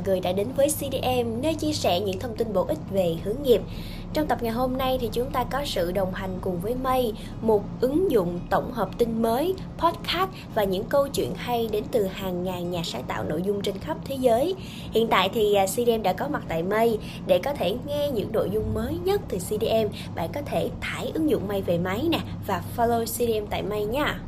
mọi người đã đến với CDM nơi chia sẻ những thông tin bổ ích về hướng nghiệp. Trong tập ngày hôm nay thì chúng ta có sự đồng hành cùng với Mây, một ứng dụng tổng hợp tin mới, podcast và những câu chuyện hay đến từ hàng ngàn nhà sáng tạo nội dung trên khắp thế giới. Hiện tại thì à, CDM đã có mặt tại Mây để có thể nghe những nội dung mới nhất từ CDM. Bạn có thể tải ứng dụng Mây về máy nè và follow CDM tại Mây nha.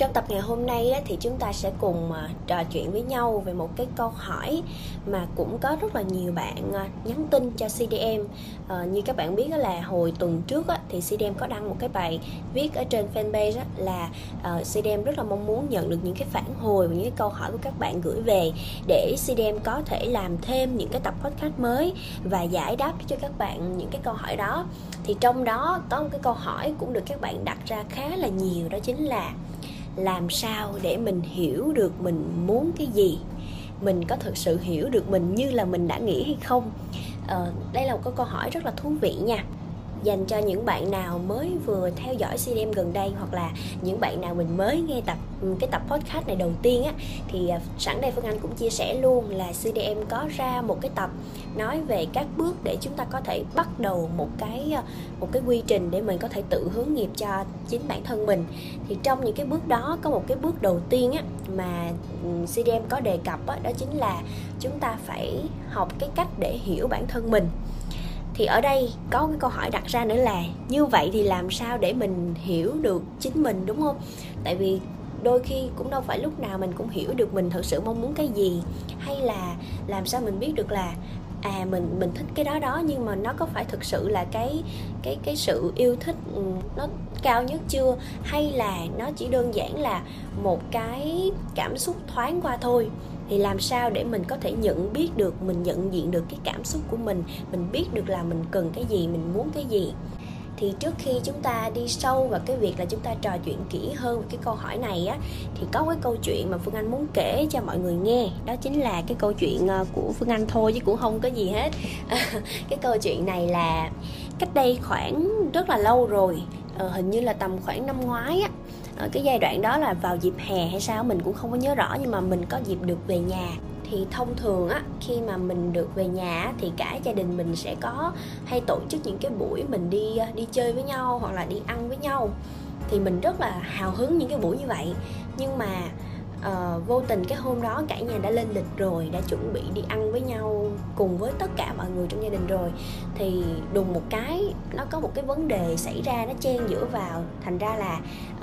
Trong tập ngày hôm nay thì chúng ta sẽ cùng à, trò chuyện với nhau về một cái câu hỏi mà cũng có rất là nhiều bạn à, nhắn tin cho CDM. À, ờ, như các bạn biết là hồi tuần trước thì CDM có đăng một cái bài viết ở trên fanpage là ờ, uh, CDM rất là mong muốn nhận được những cái phản hồi và những cái câu hỏi của các bạn gửi về để CDM có thể làm thêm những cái tập podcast mới và giải đáp cho các bạn những cái câu hỏi đó. Thì trong đó có một cái câu hỏi cũng được các bạn đặt ra khá là nhiều đó chính là làm sao để mình hiểu được mình muốn cái gì? Mình có thực sự hiểu được mình như là mình đã nghĩ hay không? À, đây là một câu hỏi rất là thú vị nha dành cho những bạn nào mới vừa theo dõi CDM gần đây hoặc là những bạn nào mình mới nghe tập cái tập podcast này đầu tiên á thì à, sẵn đây Phương Anh cũng chia sẻ luôn là CDM có ra một cái tập nói về các bước để chúng ta có thể bắt đầu một cái à, một cái quy trình để mình có thể tự hướng nghiệp cho chính bản thân mình. Thì trong những cái bước đó có một cái bước đầu tiên á mà ừ, CDM có đề cập á, đó chính là chúng ta phải học cái cách để hiểu bản thân mình thì ở đây có cái câu hỏi đặt ra nữa là như vậy thì làm sao để mình hiểu được chính mình, đúng không? Tại vì đôi khi cũng đâu phải lúc nào mình cũng hiểu được mình thật sự mong muốn cái gì, hay là làm sao mình biết được là à mình mình thích cái đó đó nhưng mà nó có phải thực sự là cái cái cái sự yêu thích ừ, nó cao nhất chưa? Hay là nó chỉ đơn giản là một cái cảm xúc thoáng qua thôi? Thì làm sao để mình có thể nhận biết được, mình nhận diện được cái cảm xúc của mình mình biết được là mình cần cái gì, mình muốn cái gì? Thì trước khi chúng ta đi sâu vào cái việc là chúng ta trò chuyện kỹ hơn về cái câu hỏi này á, thì có cái câu chuyện mà phương anh muốn kể cho mọi người nghe. Đó chính là cái câu chuyện ờ, của phương anh thôi chứ cũng không có gì hết. Cái câu chuyện này là cách đây khoảng rất là lâu rồi. Ờ, hình như là tầm khoảng năm ngoái á. Ở cái giai đoạn đó là vào dịp hè hay sao mình cũng không có nhớ rõ, nhưng mà mình có dịp được về nhà. Thì thông thường á, khi mà mình được về nhà thì cả gia đình mình sẽ có hay tổ chức những cái buổi mình đi ờ, đi chơi với nhau hoặc là đi ăn với nhau. Thì mình rất là hào hứng những cái buổi như vậy. Nhưng mà uh, vô tình cái hôm đó cả nhà đã lên lịch rồi đã chuẩn bị đi ăn với nhau cùng với tất cả mọi người trong gia đình rồi. Thì đùng một cái nó có một cái vấn đề xảy ra nó chen giữa vào. Thành ra là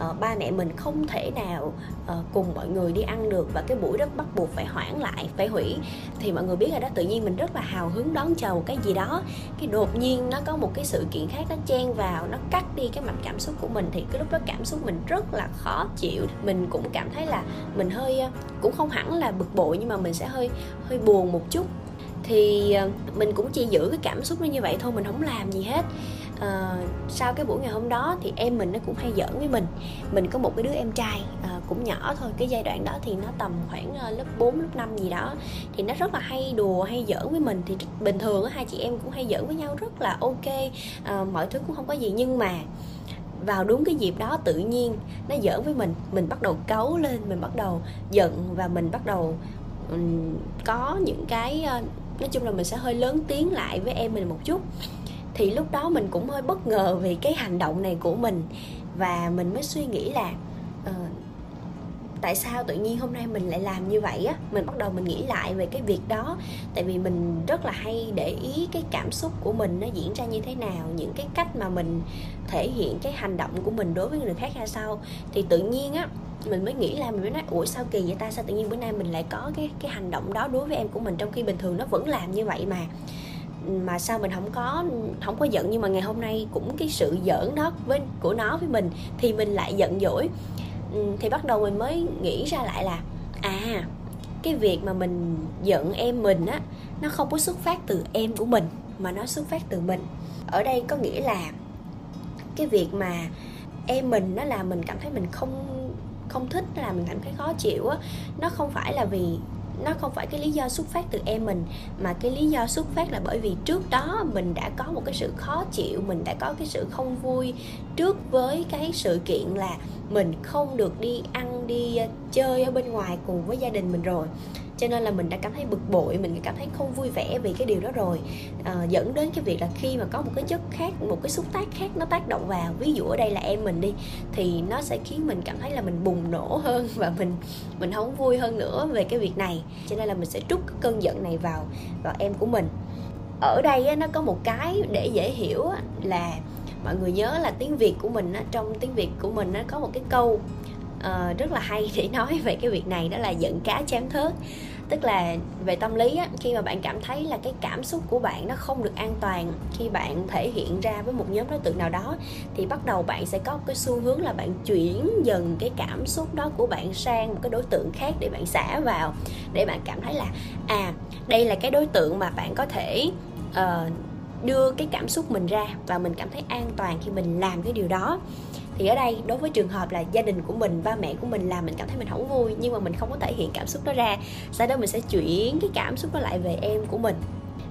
uh, ba mẹ mình không thể nào uh, cùng mọi người đi ăn được và cái buổi đó bắt buộc phải hoãn lại phải hủy. Thì mọi người biết rồi đó tự nhiên mình rất là hào hứng đón chờ một cái gì đó. Cái đột nhiên nó có một cái sự kiện khác nó chen vào nó cắt đi cái mạch cảm xúc của mình. Thì cái lúc đó cảm xúc mình rất là khó chịu. Mình cũng cảm thấy là mình mình hơi à, cũng không hẳn là bực bội nhưng mà mình sẽ hơi hơi buồn một chút. Thì à, mình cũng chỉ giữ cái cảm xúc nó như vậy thôi mình không làm gì hết. À, sau cái buổi ngày hôm đó thì em mình nó cũng hay giỡn với mình. Mình có một cái đứa em trai à, cũng nhỏ thôi cái giai đoạn đó thì nó tầm khoảng ờ, lớp 4, lớp 5 gì đó thì nó rất là hay đùa hay giỡn với mình. Thì bình thường hai chị em cũng hay giỡn với nhau rất là ok à, mọi thứ cũng không có gì. Nhưng mà vào đúng cái dịp đó tự nhiên nó giỡn với mình mình bắt đầu cấu lên mình bắt đầu giận và mình bắt đầu um, có những cái uh, nói chung là mình sẽ hơi lớn tiếng lại với em mình một chút. Thì lúc đó mình cũng hơi bất ngờ vì cái hành động này của mình và mình mới suy nghĩ là uh, tại sao tự nhiên hôm nay mình lại làm như vậy á? Mình bắt đầu mình nghĩ lại về cái việc đó. Tại vì mình rất là hay để ý cái cảm xúc của mình nó diễn ra như thế nào, những cái cách mà mình thể hiện cái hành động của mình đối với người khác ra sao. Thì tự nhiên á, mình mới nghĩ là mình mới nói, ủa, sao kỳ vậy ta? Sao tự nhiên bữa nay mình lại có cái cái hành động đó đối với em của mình trong khi bình thường nó vẫn làm như vậy mà? Mà sao mình không có không có giận nhưng mà ngày hôm nay cũng cái sự giỡn đó với, của nó với mình thì mình lại giận dỗi. Ừ, thì bắt đầu mình mới nghĩ ra lại là à cái việc mà mình giận em mình á, nó không có xuất phát từ em của mình, mà nó xuất phát từ mình. Ở đây có nghĩa là cái việc mà em mình nó là mình cảm thấy mình không không thích là mình cảm thấy khó chịu á, nó không phải là vì nó không phải cái lý do xuất phát từ em mình, mà cái lý do xuất phát là bởi vì trước đó mình đã có một cái sự khó chịu, mình đã có cái sự không vui trước với cái sự kiện là mình không được đi ăn, đi chơi ở bên ngoài cùng với gia đình mình rồi cho nên là mình đã cảm thấy bực bội mình cảm thấy không vui vẻ vì cái điều đó rồi. À, dẫn đến cái việc là khi mà có một cái chất khác một cái xúc tác khác nó tác động vào ví dụ ở đây là em mình đi thì nó sẽ khiến mình cảm thấy là mình bùng nổ hơn và mình mình không vui hơn nữa về cái việc này. Cho nên là mình sẽ trút cái cơn giận này vào vào em của mình. Ở đây nó có một cái để dễ hiểu là mọi người nhớ là tiếng việt của mình trong tiếng việt của mình nó có một cái câu uh, rất là hay để nói về cái việc này đó là giận cá chém thớt. Tức là về tâm lý á, khi mà bạn cảm thấy là cái cảm xúc của bạn nó không được an toàn khi bạn thể hiện ra với một nhóm đối tượng nào đó thì bắt đầu bạn sẽ có cái xu hướng là bạn chuyển dần cái cảm xúc đó của bạn sang một cái đối tượng khác để bạn xả vào để bạn cảm thấy là à đây là cái đối tượng mà bạn có thể uh, đưa cái cảm xúc mình ra và mình cảm thấy an toàn khi mình làm cái điều đó. Thì ở đây đối với trường hợp là gia đình của mình ba mẹ của mình làm mình cảm thấy mình không vui nhưng mà mình không có thể hiện cảm xúc đó ra sau đó mình sẽ chuyển cái cảm xúc đó lại về em của mình.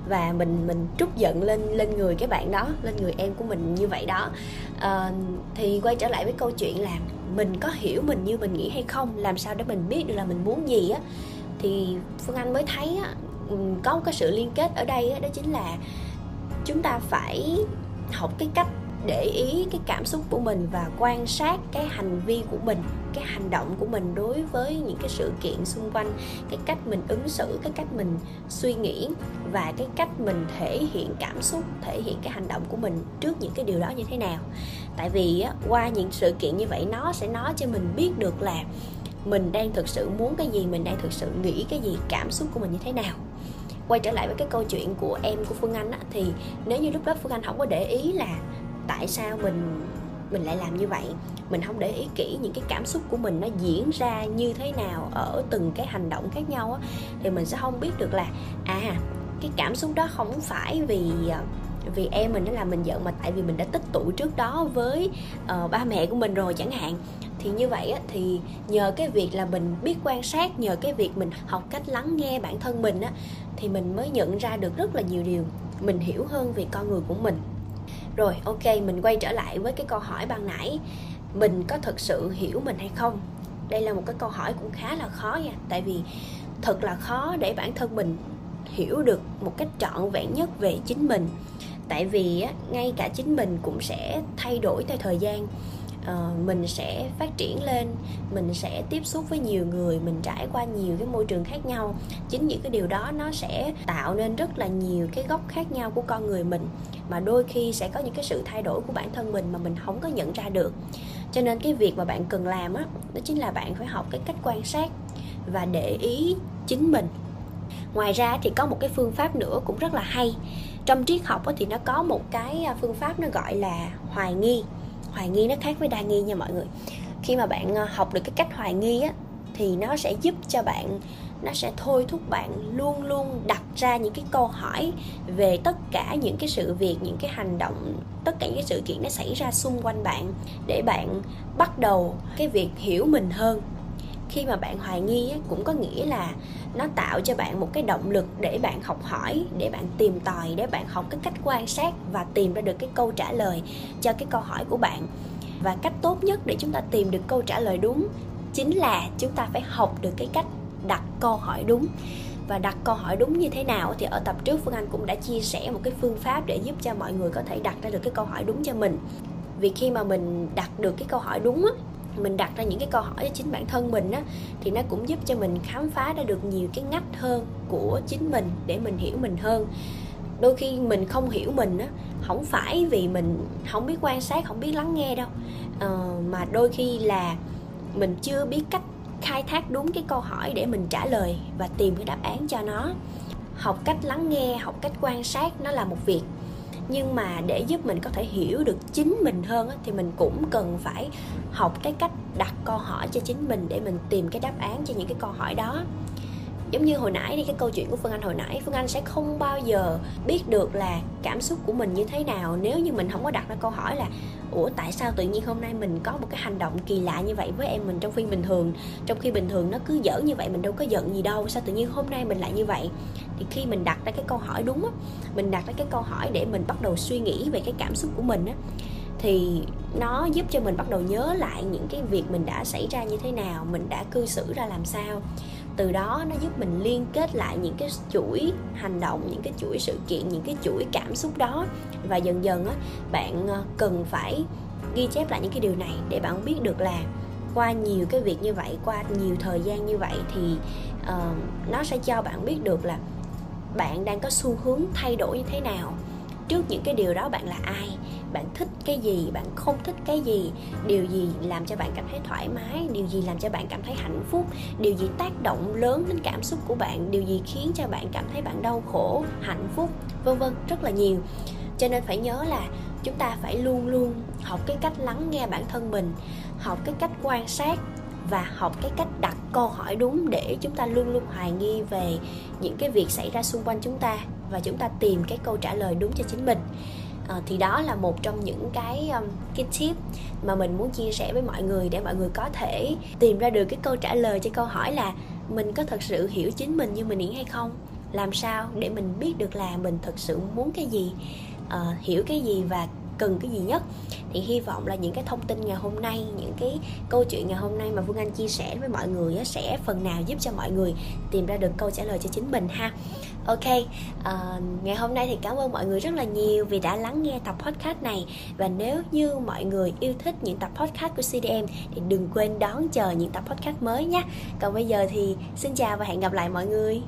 Và mình mình trút giận lên lên người cái bạn đó lên người em của mình như vậy đó. À, thì quay trở lại với câu chuyện là mình có hiểu mình như mình nghĩ hay không làm sao để mình biết được là mình muốn gì á. Thì phương anh mới thấy á, ừ, có một cái sự liên kết ở đây á, đó chính là chúng ta phải học cái cách để ý cái cảm xúc của mình và quan sát cái hành vi của mình cái hành động của mình đối với những cái sự kiện xung quanh cái cách mình ứng xử cái cách mình suy nghĩ và cái cách mình thể hiện cảm xúc thể hiện cái hành động của mình trước những cái điều đó như thế nào. Tại vì á, qua những sự kiện như vậy nó sẽ nói cho mình biết được là mình đang thực sự muốn cái gì mình đang thực sự nghĩ cái gì cảm xúc của mình như thế nào quay trở lại với cái câu chuyện của em của phương anh á, thì nếu như lúc đó phương anh không có để ý là tại sao mình mình lại làm như vậy mình không để ý kỹ những cái cảm xúc của mình nó diễn ra như thế nào ở từng cái hành động khác nhau á thì mình sẽ không biết được là à cái cảm xúc đó không phải vì ờ, vì em mình nó làm mình giận mà tại vì mình đã tích tụ trước đó với uh, ba mẹ của mình rồi chẳng hạn thì như vậy á, thì nhờ cái việc là mình biết quan sát nhờ cái việc mình học cách lắng nghe bản thân mình á thì mình mới nhận ra được rất là nhiều điều. Mình hiểu hơn về con người của mình. Rồi ok mình quay trở lại với cái câu hỏi ban nãy. Mình có thực sự hiểu mình hay không? Đây là một cái câu hỏi cũng khá là khó nha tại vì thật là khó để bản thân mình hiểu được một cách trọn vẹn nhất về chính mình. Tại vì á, ngay cả chính mình cũng sẽ thay đổi theo thời gian uh, mình sẽ phát triển lên mình sẽ tiếp xúc với nhiều người mình trải qua nhiều cái môi trường khác nhau. Chính những cái điều đó nó sẽ tạo nên rất là nhiều cái góc khác nhau của con người mình. Mà đôi khi sẽ có những cái sự thay đổi của bản thân mình mà mình không có nhận ra được. Cho nên cái việc mà bạn cần làm á đó chính là bạn phải học cái cách quan sát và để ý chính mình. Ngoài ra thì có một cái phương pháp nữa cũng rất là hay. Trong triết học thì nó có một cái à, phương pháp nó gọi là hoài nghi hoài nghi nó khác với đa nghi nha mọi người. Khi mà bạn ờ, học được cái cách hoài nghi á, thì nó sẽ giúp cho bạn, nó sẽ thôi thúc bạn luôn luôn đặt ra những cái câu hỏi về tất cả những cái sự việc, những cái hành động, tất cả những cái sự kiện nó xảy ra xung quanh bạn để bạn bắt đầu cái việc hiểu mình hơn khi mà bạn hoài nghi cũng có nghĩa là nó tạo cho bạn một cái động lực để bạn học hỏi, để bạn tìm tòi, để bạn học cái cách quan sát và tìm ra được cái câu trả lời cho cái câu hỏi của bạn. Và cách tốt nhất để chúng ta tìm được câu trả lời đúng chính là chúng ta phải học được cái cách đặt câu hỏi đúng. Và đặt câu hỏi đúng như thế nào thì ở tập trước phương anh cũng đã chia sẻ một cái phương pháp để giúp cho mọi người có thể đặt ra được cái câu hỏi đúng cho mình. Vì khi mà mình đặt được cái câu hỏi đúng á mình đặt ra những cái câu hỏi cho chính bản thân mình á thì nó cũng giúp cho mình khám phá ra được nhiều cái ngách hơn của chính mình để mình hiểu mình hơn. Đôi khi mình không hiểu mình á không phải vì mình không biết quan sát không biết lắng nghe đâu. Ờ, mà đôi khi là mình chưa biết cách khai thác đúng cái câu hỏi để mình trả lời và tìm cái đáp án cho nó. Học cách lắng nghe học cách quan sát nó là một việc nhưng mà để giúp mình có thể hiểu được chính mình hơn thì mình cũng cần phải học cái cách đặt câu hỏi cho chính mình để mình tìm cái đáp án cho những cái câu hỏi đó giống như hồi nãy đi, cái câu chuyện của phương anh hồi nãy, phương anh sẽ không bao giờ biết được là cảm xúc của mình như thế nào nếu như mình không có đặt ra câu hỏi là, ủa, tại sao tự nhiên hôm nay mình có một cái hành động kỳ lạ như vậy với em mình trong phiên bình thường? Trong khi bình thường nó cứ dở như vậy, mình đâu có giận gì đâu, sao tự nhiên hôm nay mình lại như vậy? Thì khi mình đặt ra cái câu hỏi đúng á, mình đặt ra cái câu hỏi để mình bắt đầu suy nghĩ về cái cảm xúc của mình á, thì nó giúp cho mình bắt đầu nhớ lại những cái việc mình đã xảy ra như thế nào, mình đã cư xử ra làm sao từ đó nó giúp mình liên kết lại những cái chuỗi hành động những cái chuỗi sự kiện những cái chuỗi cảm xúc đó. Và dần dần á bạn ờ, cần phải ghi chép lại những cái điều này để bạn biết được là qua nhiều cái việc như vậy qua nhiều thời gian như vậy thì uh, nó sẽ cho bạn biết được là bạn đang có xu hướng thay đổi như thế nào trước những cái điều đó bạn là ai, bạn thích cái gì, bạn không thích cái gì, điều gì làm cho bạn cảm thấy thoải mái, điều gì làm cho bạn cảm thấy hạnh phúc, điều gì tác động lớn đến cảm xúc của bạn, điều gì khiến cho bạn cảm thấy bạn đau khổ, hạnh phúc, vân vân, rất là nhiều. Cho nên phải nhớ là chúng ta phải luôn luôn học cái cách lắng nghe bản thân mình, học cái cách quan sát và học cái cách đặt câu hỏi đúng để chúng ta luôn luôn hoài nghi về những cái việc xảy ra xung quanh chúng ta và chúng ta tìm cái câu trả lời đúng cho chính mình. À, thì đó là một trong những cái um, cái tip mà mình muốn chia sẻ với mọi người để mọi người có thể tìm ra được cái câu trả lời cho câu hỏi là mình có thật sự hiểu chính mình như mình nghĩ hay không? Làm sao để mình biết được là mình thật sự muốn cái gì uh, hiểu cái gì và cần cái gì nhất? Thì hy vọng là những cái thông tin ngày hôm nay những cái câu chuyện ngày hôm nay mà Phương Anh chia sẻ với mọi người sẽ phần nào giúp cho mọi người tìm ra được câu trả lời cho chính mình ha ok uh, ngày hôm nay thì cảm ơn mọi người rất là nhiều vì đã lắng nghe tập podcast này. Và nếu như mọi người yêu thích những tập podcast của CDM thì đừng quên đón chờ những tập podcast mới nhé. Còn bây giờ thì xin chào và hẹn gặp lại mọi người.